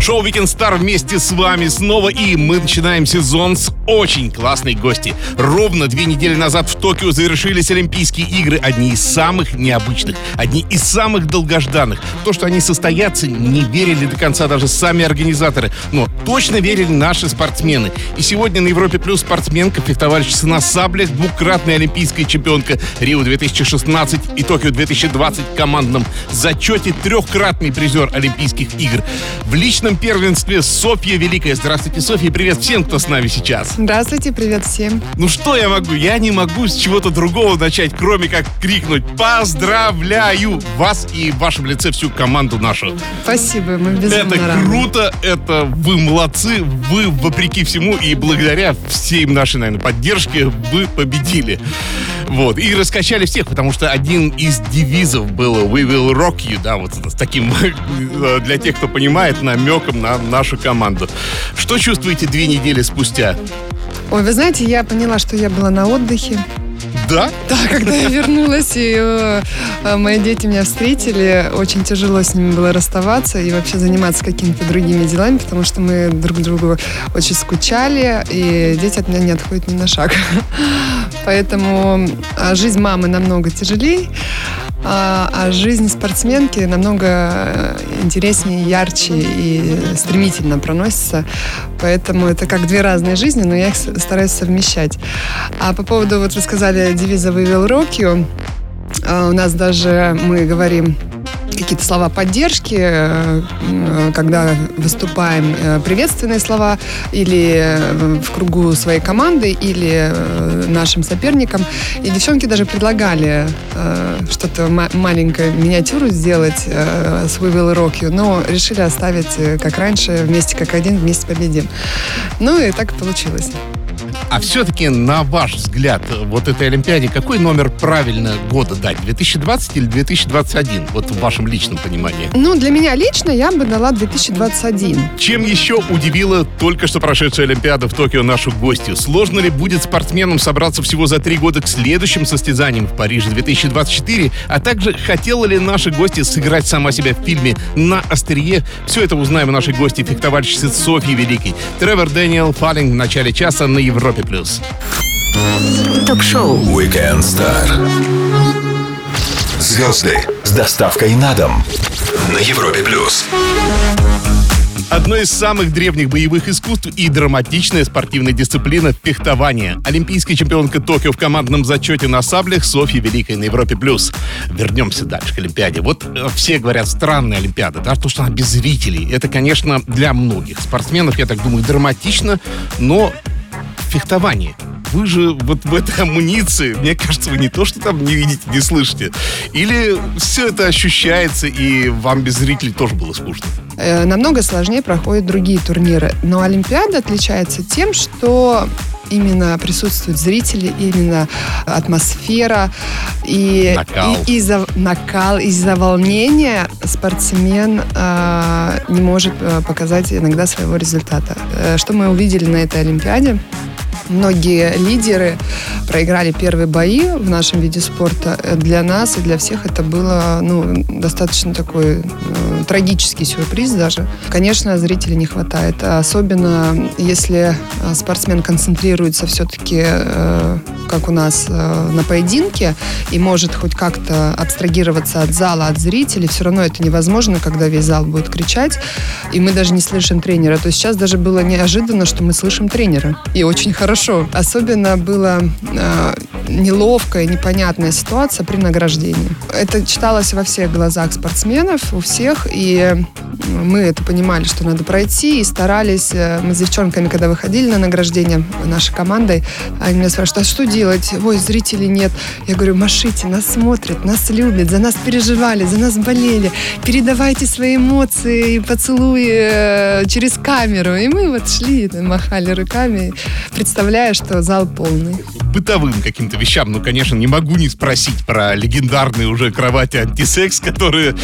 Шоу Weekend Star вместе с вами снова, и мы начинаем сезон с очень классной гости. Ровно две недели назад в Токио завершились Олимпийские игры, одни из самых необычных, одни из самых долгожданных. То, что они состоятся, не верили до конца даже сами организаторы, но точно верили наши спортсмены. И сегодня на Европе Плюс спортсменка, фехтовальщица на саблях, двукратная олимпийская чемпионка Рио 2016 и Токио 2020 в командном зачете, трехкратный призер Олимпийских игр. В личном первенстве Софья Великая. Здравствуйте, Софья, привет всем, кто с нами сейчас. Здравствуйте, привет всем. Ну что я могу? Я не могу с чего-то другого начать, кроме как крикнуть «Поздравляю вас и в вашем лице всю команду нашу». Спасибо, мы безумно Это рады. круто, это вы молодцы, вы вопреки всему и благодаря всей нашей, наверное, поддержке вы победили. Вот, и раскачали всех, потому что один из девизов было «We will rock you», да, вот с таким, для тех, кто понимает, намеком на нашу команду. Что чувствуете две недели спустя? Ой, вы знаете, я поняла, что я была на отдыхе. Да? Да, когда я вернулась, и э, э, мои дети меня встретили, очень тяжело с ними было расставаться и вообще заниматься какими-то другими делами, потому что мы друг другу очень скучали, и дети от меня не отходят ни на шаг. Поэтому а, жизнь мамы намного тяжелее, а, а жизнь спортсменки намного э, интереснее, ярче и стремительно проносится. Поэтому это как две разные жизни, но я их стараюсь совмещать. А по поводу, вот вы сказали, девиза «We will rock you», а, у нас даже мы говорим какие-то слова поддержки, э, когда выступаем, э, приветственные слова или э, в кругу своей команды, или нашим соперникам. И девчонки даже предлагали что-то ма- маленькое, миниатюру сделать с We Will Rock You, но решили оставить, как раньше, вместе как один, вместе победим. Ну и так получилось. А все-таки, на ваш взгляд, вот этой Олимпиаде, какой номер правильно года дать? 2020 или 2021? Вот в вашем личном понимании. Ну, для меня лично я бы дала 2021. Чем еще удивила только что прошедшая Олимпиада в Токио нашу гостью? Сложно ли будет спортсменам собраться всего за три года к следующим состязаниям в Париже 2024? А также хотела ли наши гости сыграть сама себя в фильме «На острие»? Все это узнаем у нашей гости фехтовальщицы Софьи Великой. Тревор Дэниел Фаллинг в начале часа на Европе+. Плюс. Ток-шоу Weekend Star. Звезды с доставкой на дом на Европе плюс. Одно из самых древних боевых искусств и драматичная спортивная дисциплина – фехтование. Олимпийская чемпионка Токио в командном зачете на саблях Софья Великая на Европе+. плюс. Вернемся дальше к Олимпиаде. Вот э, все говорят, странная Олимпиада, да, то, что она без зрителей. Это, конечно, для многих спортсменов, я так думаю, драматично, но фехтование. Вы же вот в этой амуниции, мне кажется, вы не то, что там не видите, не слышите. Или все это ощущается, и вам без зрителей тоже было скучно? Э, намного сложнее проходят другие турниры. Но Олимпиада отличается тем, что именно присутствуют зрители, именно атмосфера и Накал. и- из-за накал, из-за волнения спортсмен э, не может э, показать иногда своего результата. Э, что мы увидели на этой Олимпиаде? Многие лидеры проиграли первые бои в нашем виде спорта. Для нас и для всех это было ну, достаточно такой э, трагический сюрприз даже. Конечно, зрителей не хватает. Особенно если э, спортсмен концентрируется все-таки, э, как у нас, э, на поединке и может хоть как-то абстрагироваться от зала, от зрителей. Все равно это невозможно, когда весь зал будет кричать, и мы даже не слышим тренера. То есть сейчас даже было неожиданно, что мы слышим тренера. И очень хорошо. Особенно было э, неловкая, непонятная ситуация при награждении. Это читалось во всех глазах спортсменов, у всех, и мы это понимали, что надо пройти, и старались. э, Мы с девчонками, когда выходили на награждение нашей командой, они меня спрашивают, а что делать? Ой, зрителей нет. Я говорю, машите, нас смотрят, нас любят, за нас переживали, за нас болели. Передавайте свои эмоции и поцелуи э, через камеру. И мы вот шли, махали руками, представляя, что зал полный. бытовым каким-то вещам. Ну, конечно, не могу не спросить про легендарные уже кровати антисекс, которые,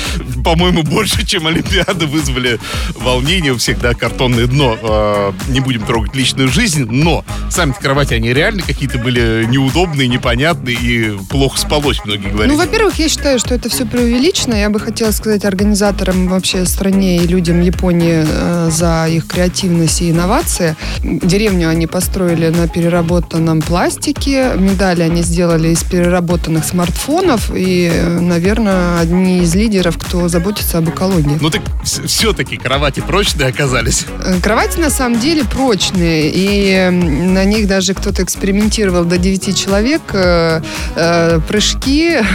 по-моему, больше, чем Олимпиады вызвали волнение у всех, да, картонное дно. Э, не будем трогать личную жизнь, но сами кровати, они реально какие-то были неудобные, непонятные и плохо спалось, многие говорят. Ну, во-первых, я считаю, что это все преувеличено. Я бы хотела сказать организаторам вообще стране и людям Японии э, за их креативность и инновации. Деревню они построили на переработанном пластике. Медали они сделали из переработанных смартфонов. И, наверное, одни из лидеров, кто заботится об экологии. Ну так все-таки кровати прочные оказались. Э, кровати на самом деле прочные. И на них даже кто-то экспериментировал до 9 человек. Э, э, прыжки.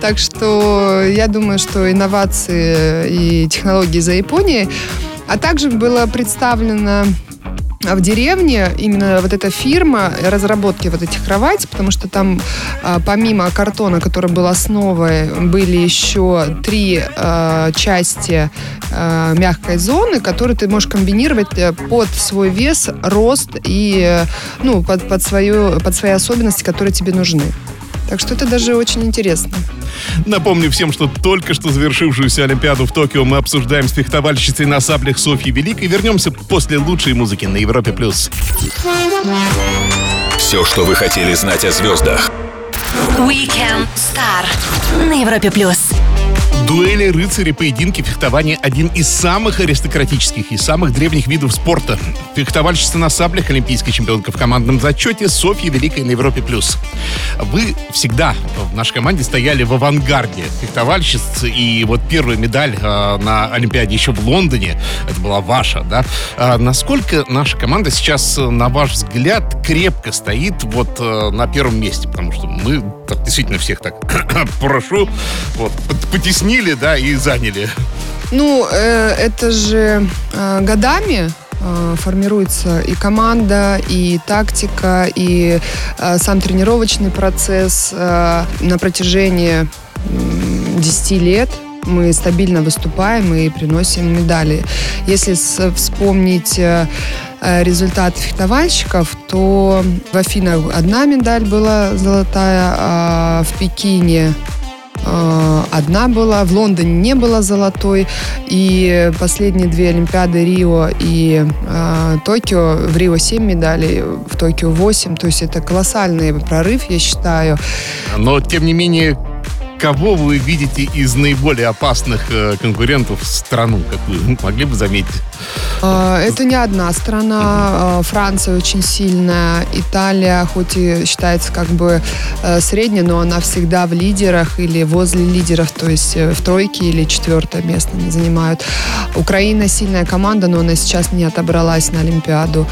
Так что я думаю, что инновации и технологии за Японией. А также было представлено в деревне именно вот эта фирма разработки вот этих кроватей, потому что там а, помимо картона, который был основой, были еще три э, части э, мягкой зоны, которые ты можешь комбинировать э, под свой вес, рост и ну, под, под, свою, под свои особенности, которые тебе нужны. Так что это даже очень интересно. Напомню всем, что только что завершившуюся Олимпиаду в Токио мы обсуждаем с фехтовальщицей на саблях Софьей Великой. Вернемся после лучшей музыки на Европе+. плюс. Все, что вы хотели знать о звездах. Weekend Star на Европе+. плюс. Дуэли, рыцари, поединки, фехтование – один из самых аристократических и самых древних видов спорта. Фехтовальщица на саблях, олимпийская чемпионка в командном зачете Софья Великая на Европе+. плюс. Вы всегда в нашей команде стояли в авангарде фехтовальщиц, и вот первая медаль э, на Олимпиаде еще в Лондоне, это была ваша, да? А насколько наша команда сейчас, на ваш взгляд, крепко стоит вот э, на первом месте? Потому что мы так, действительно всех так прошу, вот, потеснили сохранили, да, и заняли. Ну, э, это же э, годами э, формируется и команда, и тактика, и э, сам тренировочный процесс э, на протяжении э, 10 лет мы стабильно выступаем и приносим медали. Если вспомнить э, э, результаты фехтовальщиков, то в Афинах одна медаль была золотая, а в Пекине одна была, в Лондоне не было золотой, и последние две Олимпиады Рио и э, Токио, в Рио 7 медалей, в Токио 8, то есть это колоссальный прорыв, я считаю. Но, тем не менее, кого вы видите из наиболее опасных э, конкурентов страну, как вы могли бы заметить? А, это не одна страна. А, Франция очень сильная. Италия, хоть и считается как бы э, средней, но она всегда в лидерах или возле лидеров, то есть э, в тройке или четвертое место они занимают. Украина сильная команда, но она сейчас не отобралась на Олимпиаду.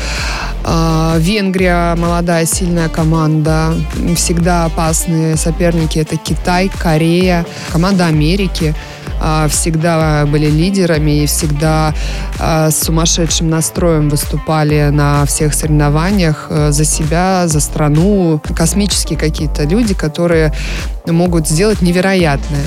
А, Венгрия молодая, сильная команда. Всегда опасные соперники. Это Китай, Корея, команда Америки. А, всегда были лидерами и всегда а, с сумасшедшим настроем выступали на всех соревнованиях э, за себя, за страну. Космические какие-то люди, которые могут сделать невероятное.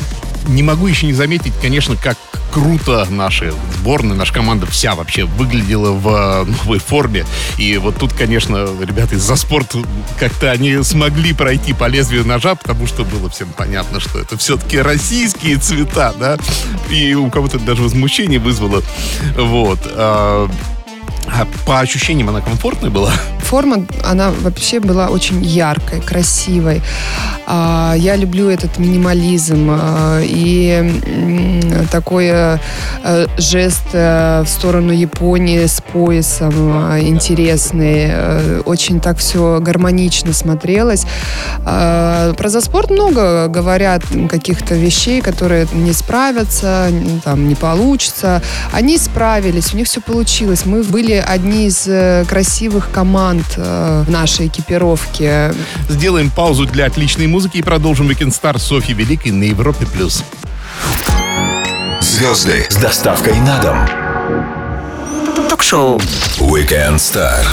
Не могу еще не заметить, конечно, как круто наши сборная, наша команда вся вообще выглядела в э, новой форме. И вот тут, конечно, ребята из-за спорта как-то они смогли пройти по лезвию ножа, потому что было всем понятно, что это все-таки российские цвета, да, и у кого-то даже возмущение вызвало. Вот. А, а по ощущениям она комфортная была? Форма, она вообще была очень яркой, красивой. А, я люблю этот минимализм а, и такой э, жест э, в сторону Японии с поясом интересный. Э, очень так все гармонично смотрелось. Про заспорт много говорят каких-то вещей, которые не справятся, там не получится. Они справились, у них все получилось. Мы были одни из э, красивых команд э, в нашей экипировке. Сделаем паузу для отличной музыки и продолжим Weekend Star Софьи Великой на Европе+. плюс. Звезды с доставкой на дом. Ток-шоу. Weekend Star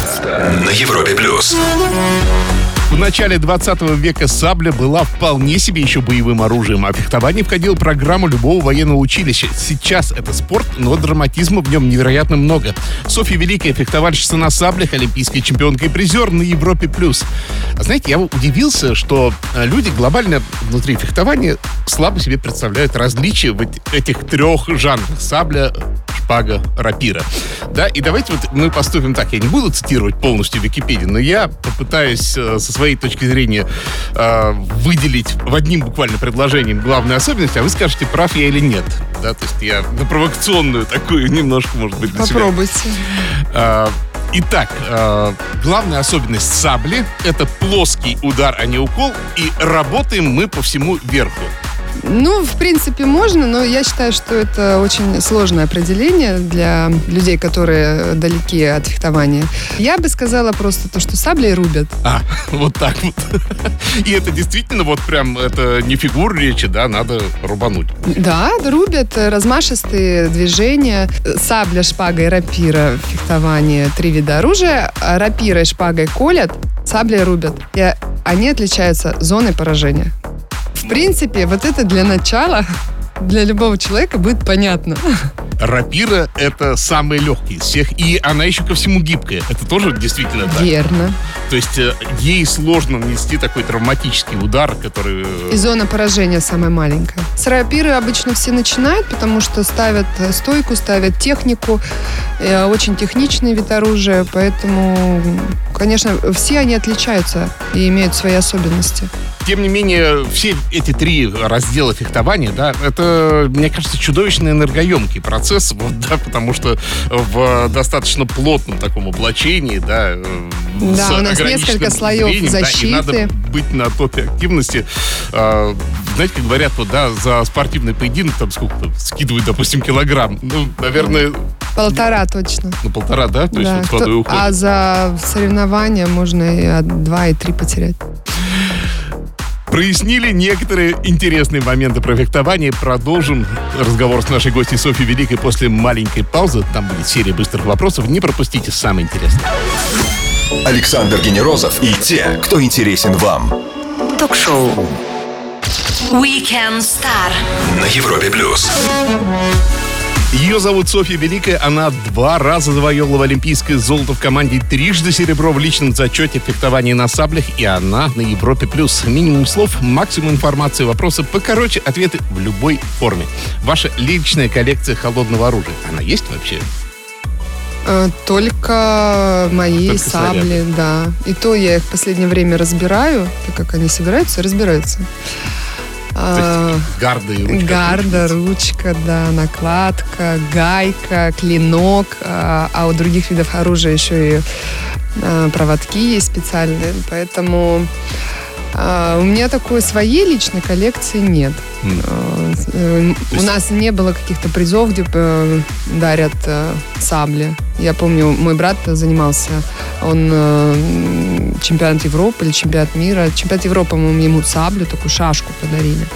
на Европе+. плюс. В начале 20 века сабля была вполне себе еще боевым оружием, а фехтование входило в программу любого военного училища. Сейчас это спорт, но драматизма в нем невероятно много. Софья Великая, фехтовальщица на саблях, олимпийская чемпионка и призер на Европе+. плюс. А знаете, я удивился, что э, люди глобально внутри фехтования слабо себе представляют различия в этих трех жанрах. Сабля, шпага, рапира. Да, и давайте вот мы поступим так. Я не буду цитировать полностью Википедию, но я попытаюсь э, со своей точки зрения э, выделить в одним буквально предложением главную особенность, а вы скажете, прав я или нет. Да, то есть я на провокационную такую немножко, может быть, для Попробуйте. себя. Э, Итак, э, главная особенность сабли – это плоский удар, а не укол, и работаем мы по всему верху. Ну, в принципе, можно, но я считаю, что это очень сложное определение для людей, которые далеки от фехтования. Я бы сказала просто то, что саблей рубят. А, вот так вот. И это действительно вот прям, это не фигур речи, да, надо рубануть. Да, рубят размашистые движения. Сабля, шпага и рапира фехтование три вида оружия. Рапира и шпагой колят, саблей рубят. И они отличаются зоной поражения. В принципе, вот это для начала для любого человека будет понятно. Рапира — это самый легкий из всех, и она еще ко всему гибкая. Это тоже действительно так. Верно. То есть э, ей сложно нанести такой травматический удар, который... э, И зона поражения самая маленькая. С рапиры обычно все начинают, потому что ставят стойку, ставят технику. Э, Очень техничный вид оружия, поэтому, конечно, все они отличаются и имеют свои особенности. Тем не менее, все эти три раздела фехтования, да, это, мне кажется, чудовищно энергоемкий процесс, вот, да, потому что в достаточно плотном таком облачении, да, э, Да, у нас несколько слоев зрением, да, и защиты. надо быть на топе активности. А, знаете, как говорят, вот, да, за спортивный поединок там сколько-то скидывают, допустим, килограмм. Ну, наверное, Полтора точно. на полтора, да? То есть Да, вот кто- уходит. а за соревнования можно и два, и три потерять. Прояснили некоторые интересные моменты про фехтование. Продолжим разговор с нашей гостьей Софьей Великой после маленькой паузы. Там будет серия быстрых вопросов. Не пропустите самое интересное. Александр Генерозов и те, кто интересен вам. Ток-шоу. Weekend Star. На Европе плюс. Ее зовут Софья Великая. Она два раза завоевала олимпийское золото в команде, трижды серебро в личном зачете фехтовании на саблях. И она на Европе+. плюс. Минимум слов, максимум информации, вопросы покороче, ответы в любой форме. Ваша личная коллекция холодного оружия, она есть вообще? Э, Только мои Только сабли, снаряды. да. И то я их в последнее время разбираю, так как они собираются, разбираются. А, есть гарды и ручка. Гарда, ручка, да, накладка, гайка, клинок, а, а у других видов оружия еще и а, проводки есть специальные, поэтому у меня такой своей личной коллекции нет. А, э, У есть- нас не было каких-то призов, где э, дарят э, сабли. Я помню, мой брат занимался, он чемпионат Европы или чемпионат мира. Чемпионат Европы, по-моему, ему саблю, такую шашку подарили.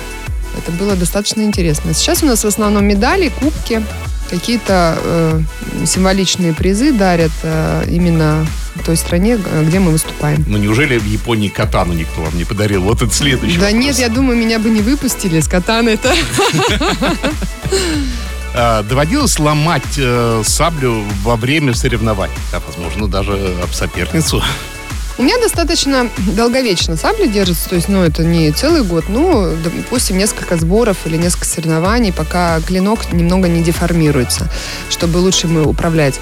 Это было достаточно интересно. Сейчас у нас в основном медали, кубки, какие-то э, символичные призы дарят э, именно той стране, где мы выступаем. Ну неужели в Японии катану никто вам не подарил? Вот это следующий да вопрос. нет, я думаю, меня бы не выпустили с катаны-то. А, доводилось ломать э, саблю во время соревнований? Да, возможно, даже об соперницу. У меня достаточно долговечно сабля держится, то есть, ну, это не целый год, ну, допустим, несколько сборов или несколько соревнований, пока клинок немного не деформируется, чтобы лучше мы управлять.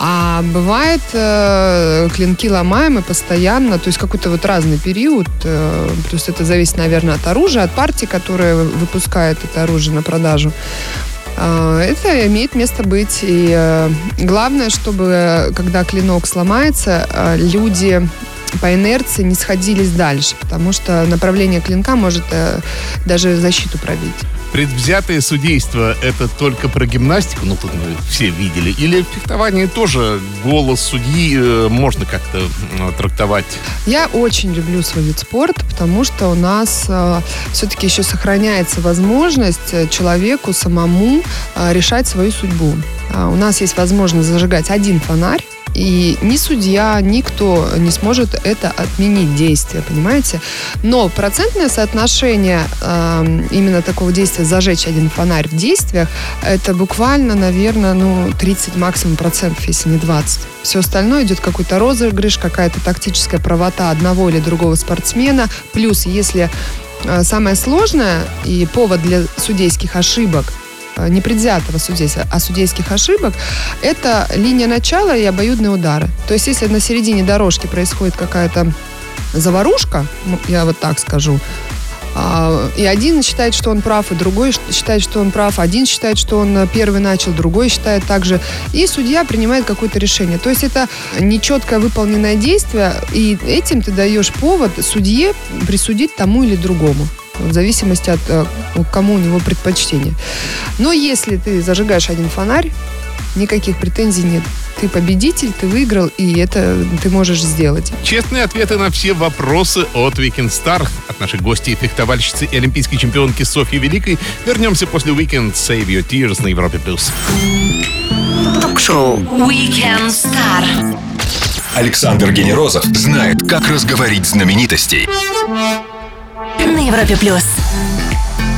А бывает, э, клинки ломаем и постоянно, то есть какой-то вот разный период, э, плюс это зависит, наверное, от оружия, от партии, которая выпускает это оружие на продажу. А, Это имеет место быть. И э, главное, чтобы, э, когда клинок сломается, э, люди по инерции не сходились дальше, потому что направление клинка может э, даже защиту пробить. Предвзятое судейство – это только про гимнастику, ну, тут мы все видели, или в фехтовании тоже голос судьи э, можно как-то м, трактовать? Я очень люблю свой вид спорта, потому что у нас э, все-таки еще сохраняется возможность э, человеку самому э, решать свою судьбу. А, у нас есть возможность зажигать один фонарь, И ни судья, никто не сможет это отменить действие, понимаете? Но процентное соотношение э, именно такого действия зажечь один фонарь в действиях, это буквально, наверное, ну, 30 максимум процентов, если не 20. Все остальное идет какой-то розыгрыш, какая-то тактическая правота одного или другого спортсмена. Плюс, если э, самое сложное и повод для судейских ошибок непредвзятого судейства, а судейских ошибок, это линия начала и обоюдные удары. То есть, если на середине дорожки происходит какая-то заварушка, я вот так скажу, а, и один считает, что он прав, и другой считает, что он прав. Один считает, что он первый начал, другой считает также. И судья принимает какое-то решение. То есть это нечеткое выполненное действие, и этим ты даешь повод судье присудить тому или другому в зависимости от э, кому у него предпочтение. Но если ты зажигаешь один фонарь, никаких претензий нет. Ты победитель, ты выиграл, и это ты можешь сделать. Честные ответы на все вопросы от Weekend Star от нашей гости, фехтовальщицы и олимпийской чемпионки Софьи Великой. Вернемся после Weekend Save Your Tears на Европе+. плюс. Ток-шоу Weekend Star. Александр Генерозов знает, как разговорить знаменитостей на Европе плюс.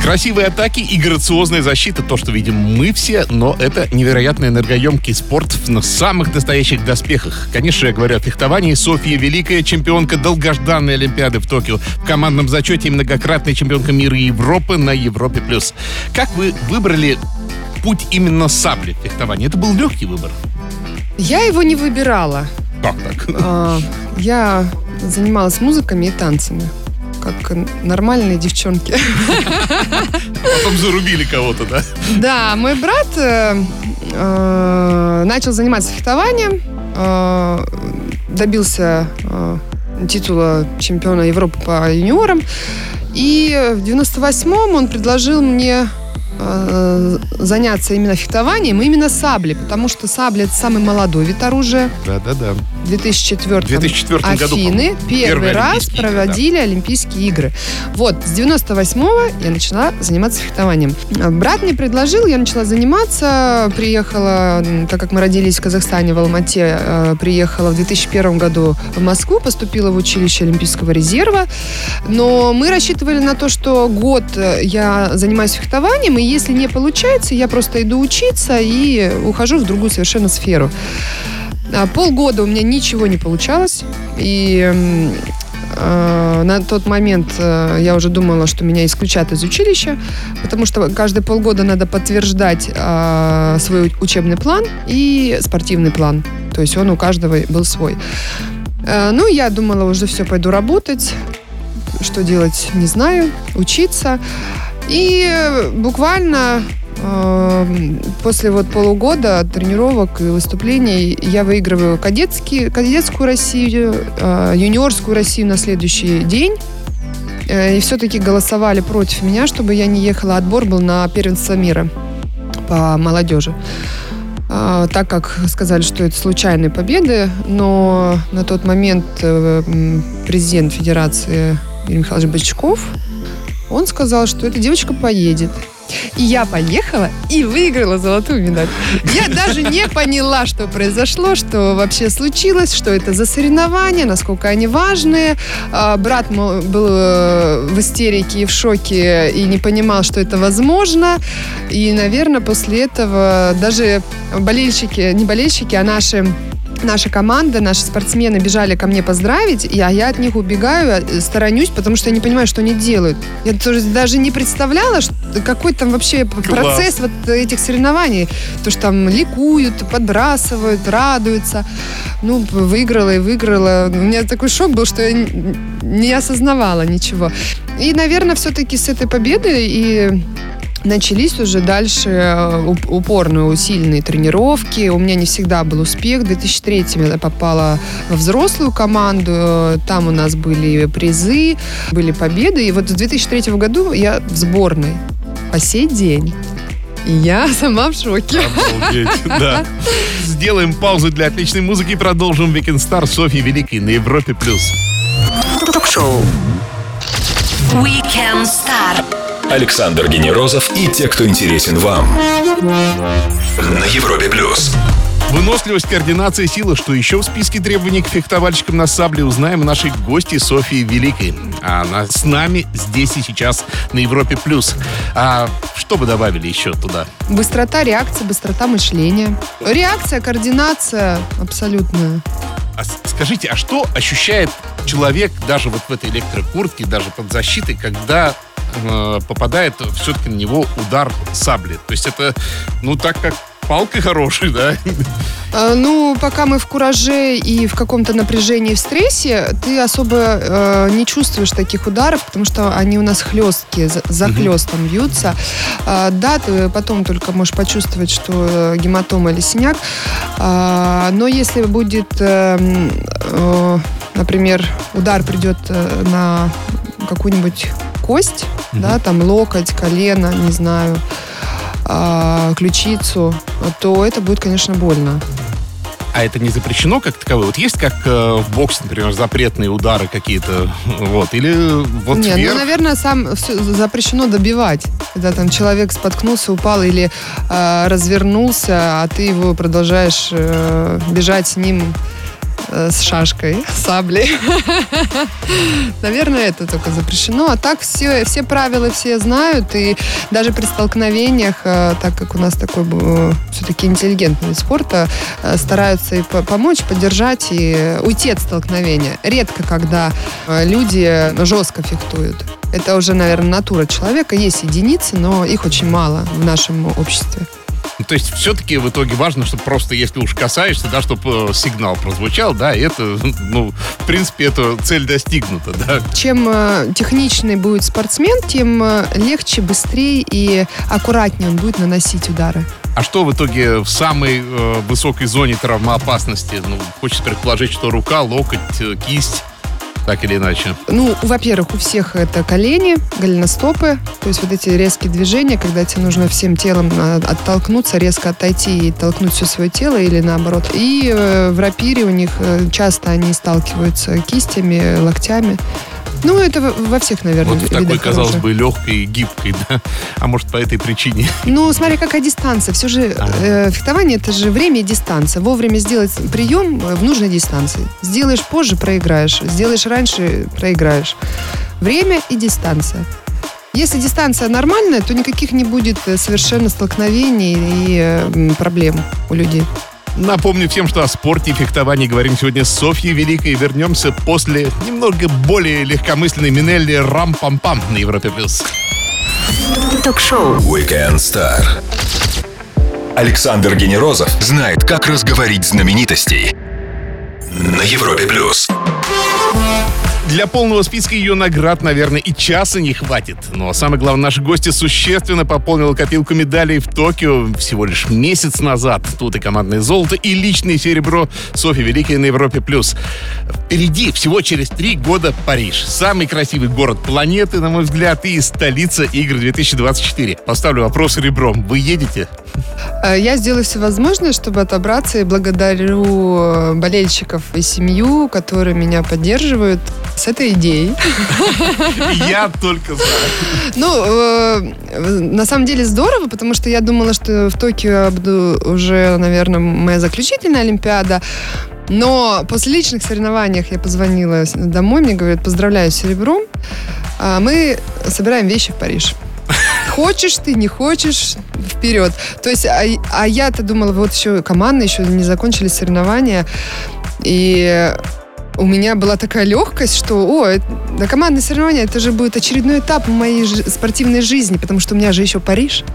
Красивые атаки и грациозная защита, то, что видим мы все, но это невероятно энергоемкий спорт в самых настоящих доспехах. Конечно, я говорю о фехтовании. Софья Великая, чемпионка долгожданной Олимпиады в Токио. В командном зачете и многократная чемпионка мира и Европы на Европе+. плюс. Как вы выбрали путь именно сабли фехтования? Это был легкий выбор? Я его не выбирала. Как так? А, я занималась музыками и танцами как нормальные девчонки. Потом зарубили кого-то, да? Да, мой брат э, э, начал заниматься фехтованием, э, добился э, титула чемпиона Европы по юниорам. И в 98-м он предложил мне э, заняться именно фехтованием, именно сабли, потому что сабли это самый молодой вид оружия. Да, да, да. В 2004, 2004 году Афины первый раз проводили да. Олимпийские игры. Вот, с 98-го я начала заниматься фехтованием. Брат мне предложил, я начала заниматься, приехала, так как мы родились в Казахстане, в Алмате, э, приехала в 2001 году в Москву, поступила в училище Олимпийского резерва, но мы рассчитывали на то, что год э, я занимаюсь фехтованием, и если не получается, я просто иду учиться и ухожу в другую совершенно сферу. А, полгода у меня ничего не получалось. И э, на тот момент э, я уже думала, что меня исключат из училища, потому что каждые полгода надо подтверждать э, свой учебный план и спортивный план. То есть он у каждого был свой. Э, ну, я думала, уже все, пойду работать. Что делать, не знаю. Учиться. И буквально э, после вот полугода тренировок и выступлений я выигрываю кадетский, кадетскую Россию, э, юниорскую Россию на следующий день. Э, и все-таки голосовали против меня, чтобы я не ехала. Отбор был на первенство мира по молодежи. Так как сказали, что это случайные победы, но на тот момент президент Федерации Юрий Михайлович Бычков он сказал, что эта девочка поедет. И я поехала и выиграла золотую медаль. Я даже не поняла, что произошло, что вообще случилось, что это за соревнования, насколько они важные. А, брат был э, в истерике и в шоке и не понимал, что это возможно. И, наверное, после этого даже болельщики, не болельщики, а наши наша команда, наши спортсмены бежали ко мне поздравить, а я от них убегаю, э, сторонюсь, потому что я не понимаю, что они делают. Я тоже даже не представляла, что, какой там вообще Класс. процесс вот этих соревнований. То, что там ликуют, подбрасывают, радуются. Ну, выиграла и выиграла. У меня такой шок был, что я не осознавала ничего. И, наверное, все-таки с этой победы и начались уже дальше э, упорные, усиленные тренировки. У меня не всегда был успех. В 2003 я попала во взрослую команду. Там у нас были призы, были победы. И вот в 2003 году я в сборной по сей день. И я сама в шоке. Обалдеть, да. Сделаем паузу для отличной музыки и продолжим Weekend Star Софьи Великой на Европе+. плюс. Ток-шоу Weekend Star Александр Генерозов и те, кто интересен вам. На Европе плюс. Выносливость, координация, сила. Что еще в списке требований к фехтовальщикам на сабле, узнаем у нашей гости Софии Великой. А она с нами здесь и сейчас на Европе+. плюс. А что бы добавили еще туда? Быстрота реакции, быстрота мышления. Реакция, координация абсолютно. А скажите, а что ощущает человек даже вот в этой электрокуртке, даже под защитой, когда э, попадает все-таки на него удар сабли? То есть это, ну, так как палкой хороший, да? Э, Ну, пока мы в кураже и в каком-то напряжении, в стрессе, ты особо э, не чувствуешь таких ударов, потому что они у нас хлесткие, за, за хлестом бьются. А, да, ты потом только можешь почувствовать, что э, гематома или синяк. А, но если будет, э, э, например, удар придет э, на какую-нибудь кость, Мгм. да, там локоть, колено, не знаю, а, ключицу, то это будет, конечно, больно. А это не запрещено как таковое? Вот есть как э, в боксе, например, запретные удары какие-то, вот, или вот Не, вверх? ну, наверное, сам запрещено добивать. Когда там человек споткнулся, упал или э, развернулся, а ты его продолжаешь э, бежать с ним э, с шашкой, саблей. Наверное, это только запрещено. А так все, все правила все знают. И даже при столкновениях, э, так как у нас такой все-таки интеллигентный вид спорта, э, стараются и по- помочь, поддержать и уйти от столкновения. Редко, когда э, люди жестко фехтуют. Это уже, наверное, натура человека. Есть единицы, но их очень мало в нашем обществе. Ну, То есть все-таки в итоге важно, чтобы просто, если уж касаешься, да, чтобы сигнал прозвучал, да, и это, ну, в принципе, эта цель достигнута, да. Чем э, техничный будет спортсмен, тем э, легче, быстрее и аккуратнее он будет наносить удары. А что в итоге в самой э, высокой зоне травмоопасности? Ну, хочется предположить, что рука, локоть, э, кисть, так или иначе. Ну, во-первых, у всех это колени, голеностопы, то есть вот эти резкие движения, когда тебе нужно всем телом э, оттолкнуться, резко отойти и толкнуть все свое тело или наоборот. И э, в рапире у них э, часто они сталкиваются кистями, локтями. Ну, это во- всех, наверное, Вот в такой, казалось оружия. бы, легкой и гибкой, да. А может, по этой причине. Ну, смотри, какая дистанция. Все же Ага. э, фехтование это же время и дистанция. Вовремя сделать прием э, в нужной дистанции. Сделаешь позже проиграешь. Сделаешь раньше проиграешь. Время и дистанция. Если дистанция нормальная, то никаких не будет э, совершенно столкновений и э, проблем у людей. Напомню всем, что о спорте и фехтовании говорим сегодня с Софьей Великой. Вернемся после немного более легкомысленной Минелли «Рам-пам-пам» на Европе+. плюс. Ток-шоу. Weekend Star. Александр Генерозов знает, как разговорить знаменитостей. На Европе плюс. Для полного списка ее наград, наверное, и часа не хватит. Но самое главное, наши гости существенно пополнила копилку медалей в Токио всего лишь месяц назад. Тут и командное золото, и личное серебро Софья Великая на Европе+. плюс. Впереди всего через три года Париж. Самый красивый город планеты, на мой взгляд, и столица игр 2024. Поставлю вопрос ребром. Вы едете? Э, Я сделаю все возможное, чтобы отобраться, и благодарю э, болельщиков и семью, которые меня поддерживают с этой идеей. Я только за. Ну, э, на самом деле здорово, потому что я думала, что в Токио буду уже, наверное, моя заключительная Олимпиада. Но после личных соревнований я позвонила домой, мне говорят, поздравляю с серебром. А Мы собираем вещи в Париж. Хочешь ты, не хочешь, вперед. То есть, а, а я-то думала, вот еще команда, еще не закончились соревнования. И у меня была такая легкость, что, о, на командные соревнования это же будет очередной этап в моей спортивной жизни, потому что у меня же еще Париж.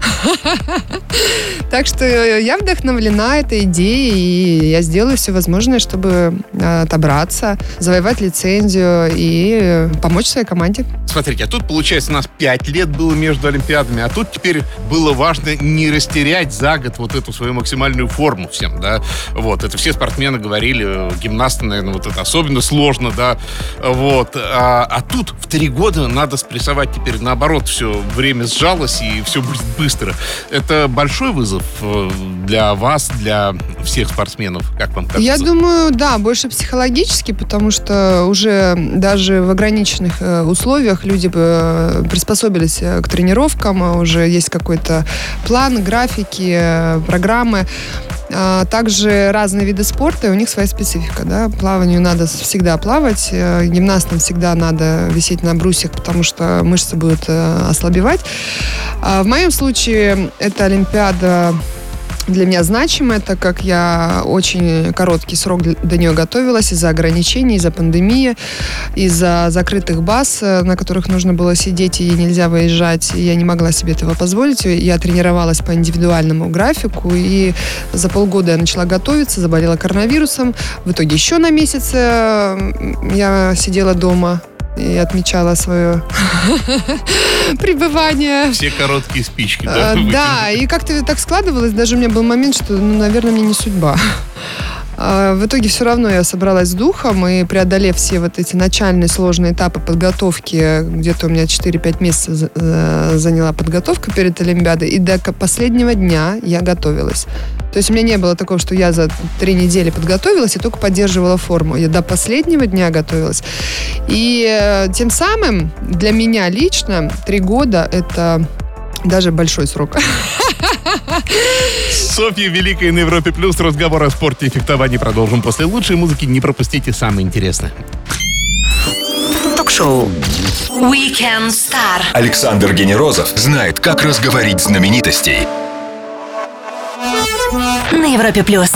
Так что я вдохновлена этой идеей, и я сделаю все возможное, чтобы э, отобраться, завоевать лицензию и помочь своей команде. Смотрите, а тут, получается, у нас 5 лет было между Олимпиадами, а тут теперь было важно не растерять за год вот эту свою максимальную форму всем, да. Вот, это все спортсмены говорили, гимнасты, наверное, вот это особенно сложно, да. Вот, а, а тут в три года надо спрессовать теперь наоборот, все время сжалось и все будет быстро. Это большой вызов э, для вас, для всех спортсменов, как вам кажется? Я думаю, да, больше психологически, потому что уже даже в ограниченных э, условиях люди э, приспособились к тренировкам, а уже есть какой-то план, графики, программы. А также разные виды спорта, и у них своя специфика. Да? Плаванию надо всегда плавать, э, гимнастам всегда надо висеть на брусьях, потому что мышцы будут э, ослабевать. А в моем случае это Олимпиада для меня значимая, так как я очень короткий срок до нее готовилась из-за ограничений, из-за пандемии, из-за закрытых баз, э, на которых нужно было сидеть и нельзя выезжать. Я не могла себе этого позволить. Я тренировалась по индивидуальному графику, и за полгода я начала готовиться, заболела коронавирусом. В итоге еще на месяц э, я сидела дома и отмечала свое пребывание. Все короткие спички, да? Э, да, и как-то так складывалось, даже у меня был момент, что, ну, наверное, мне не судьба. А, в итоге все равно я собралась с духом и преодолев все вот эти начальные сложные этапы подготовки, где-то у меня 4-5 месяцев заняла подготовка перед Олимпиадой, и до последнего дня я готовилась. То есть у меня не было такого, что я за три недели подготовилась и только поддерживала форму. Я до последнего дня готовилась. И э, тем самым для меня лично три года это даже большой срок. Софья Великая на Европе Плюс. Разговор о спорте и фехтовании продолжим после лучшей музыки. Не пропустите самое интересное. Ток-шоу Weekend Star. Александр Генерозов знает, как разговорить знаменитостей. На Европе Плюс.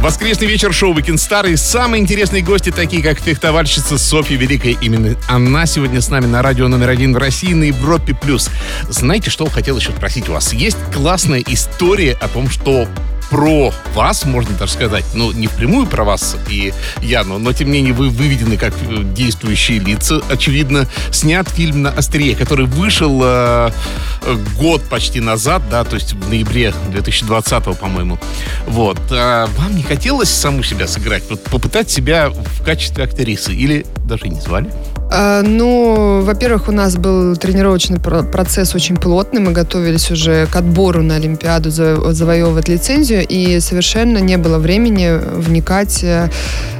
Воскресный вечер шоу Weekend Star и самые интересные гости, такие как фехтовальщица Софья Великая. Именно она сегодня с нами на радио номер один в России на Европе+. плюс. Знаете, что хотел еще спросить у вас? Есть классная история о том, что про вас, можно даже сказать, ну, не впрямую про вас и Яну, но, тем не менее, вы выведены как э, действующие лица. Очевидно, снят фильм на острие, который вышел э, год почти назад, да, то есть в ноябре 2020, по-моему. Вот. А вам не хотелось саму себя сыграть? Вот попытать себя в качестве актрисы? Или даже не звали? А, ну, во-первых, у нас был тренировочный процесс очень плотный. Мы готовились уже к отбору на Олимпиаду завоевывать лицензию, и совершенно не было времени вникать э,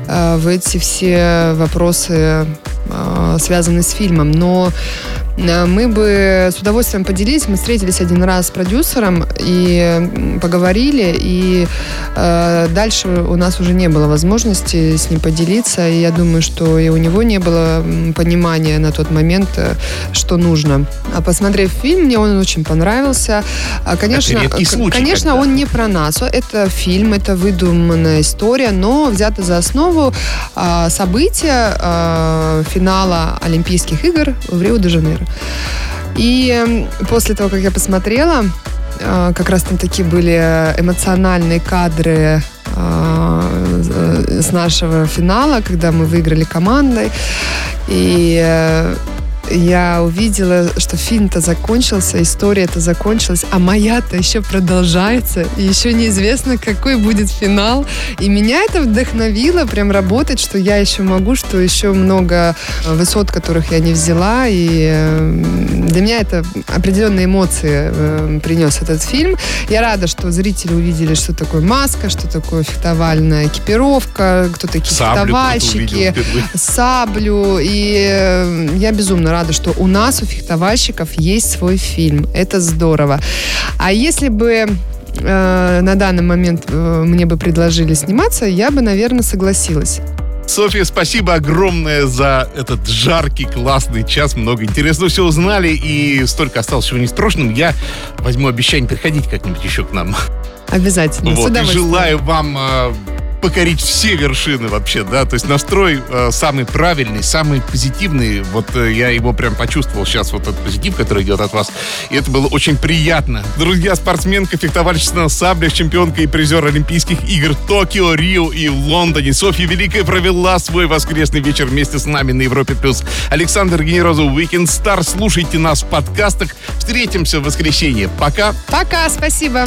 в эти все вопросы, э, связанные с фильмом. Но мы бы с удовольствием поделились. Мы встретились один раз с продюсером и поговорили, и э, дальше у нас уже не было возможности с ним поделиться. И я думаю, что и у него не было понимания на тот момент, э, что нужно. А посмотрев фильм, мне он очень понравился. А, конечно, случай, конечно, когда... он не про нас. Это фильм, это выдуманная история, но взято за основу а, события а, финала Олимпийских игр в Рио-де-Жанейро. И после того, как я посмотрела, э, как раз там такие были эмоциональные кадры э, с нашего финала, когда мы выиграли командой. И э, я увидела, что фильм-то закончился, история-то закончилась, а моя-то еще продолжается, и еще неизвестно, какой будет финал. И меня это вдохновило прям работать, что я еще могу, что еще много высот, которых я не взяла, и э, для меня это определенные эмоции э, принес этот фильм. Я рада, что зрители увидели, что такое маска, что такое фехтовальная экипировка, кто такие Саблю фехтовальщики, саблю, и э, я безумно рада что у нас, у фехтовальщиков, есть свой фильм. Это здорово. А если бы э, на данный момент э, мне бы предложили сниматься, я бы, наверное, согласилась. Софья, спасибо огромное за этот жаркий, классный час. Много интересного все узнали, и столько осталось всего неспрошенным. Я возьму обещание приходить как-нибудь еще к нам. Обязательно. Вот, и желаю вам э, покорить все вершины вообще, да, то есть настрой э, самый правильный, самый позитивный, вот э, я его прям почувствовал сейчас, вот этот позитив, который идет от вас, и это было очень приятно. Друзья, спортсменка, фехтовальщица на саблях, чемпионка и призер Олимпийских игр Токио, Рио и Лондоне. Софья Великая провела свой воскресный вечер вместе с нами на Европе+. плюс. Александр Генерозов, Weekend Star. Слушайте нас в подкастах. Встретимся в воскресенье. Пока. Пока, спасибо.